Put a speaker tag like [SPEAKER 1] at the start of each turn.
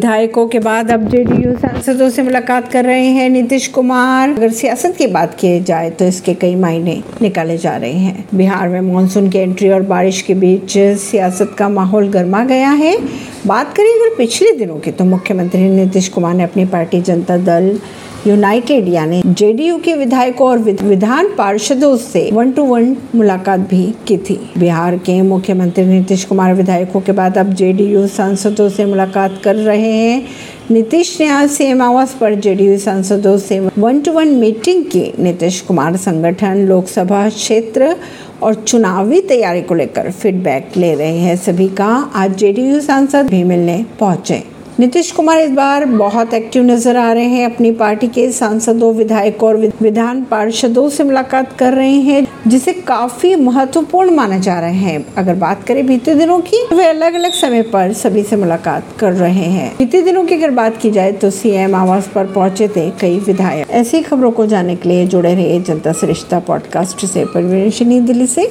[SPEAKER 1] विधायकों के बाद अब जेडीयू सांसदों से मुलाकात कर रहे हैं नीतीश कुमार। अगर सियासत की बात की जाए तो इसके कई मायने निकाले जा रहे हैं। बिहार में मानसून की एंट्री और बारिश के बीच सियासत का माहौल गर्मा गया है। बात करें अगर पिछले दिनों की तो मुख्यमंत्री नीतीश कुमार ने अपनी पार्टी जनता दल यूनाइटेड, यानी जेडीयू के विधायकों और विधान पार्षदों से वन टू वन मुलाकात भी की थी। बिहार के मुख्यमंत्री नीतीश कुमार विधायकों के बाद अब जेडीयू सांसदों से मुलाकात कर रहे हैं। नीतीश ने आज सीएम आवास पर जेडीयू सांसदों से वन टू वन मीटिंग की नीतीश कुमार संगठन लोकसभा क्षेत्र और चुनावी तैयारी को लेकर फीडबैक ले रहे हैं सभी का। आज जेडीयू सांसद भी मिलने पहुँचे। नीतीश कुमार इस बार बहुत एक्टिव नज़र आ रहे हैं। अपनी पार्टी के सांसदों, विधायकों और विधान पार्षदों से मुलाकात कर रहे हैं, जिसे काफ़ी महत्वपूर्ण माना जा रहे हैं। अगर बात करें बीते दिनों की, वे अलग अलग समय पर सभी से मुलाकात कर रहे हैं। बीते दिनों की अगर बात की जाए तो सीएम आवास पर पहुँचे थे कई विधायक। ऐसी खबरों को जानने के लिए जुड़े रहे जनता सरिश्ता पॉडकास्ट से। परवीन दिल्ली से।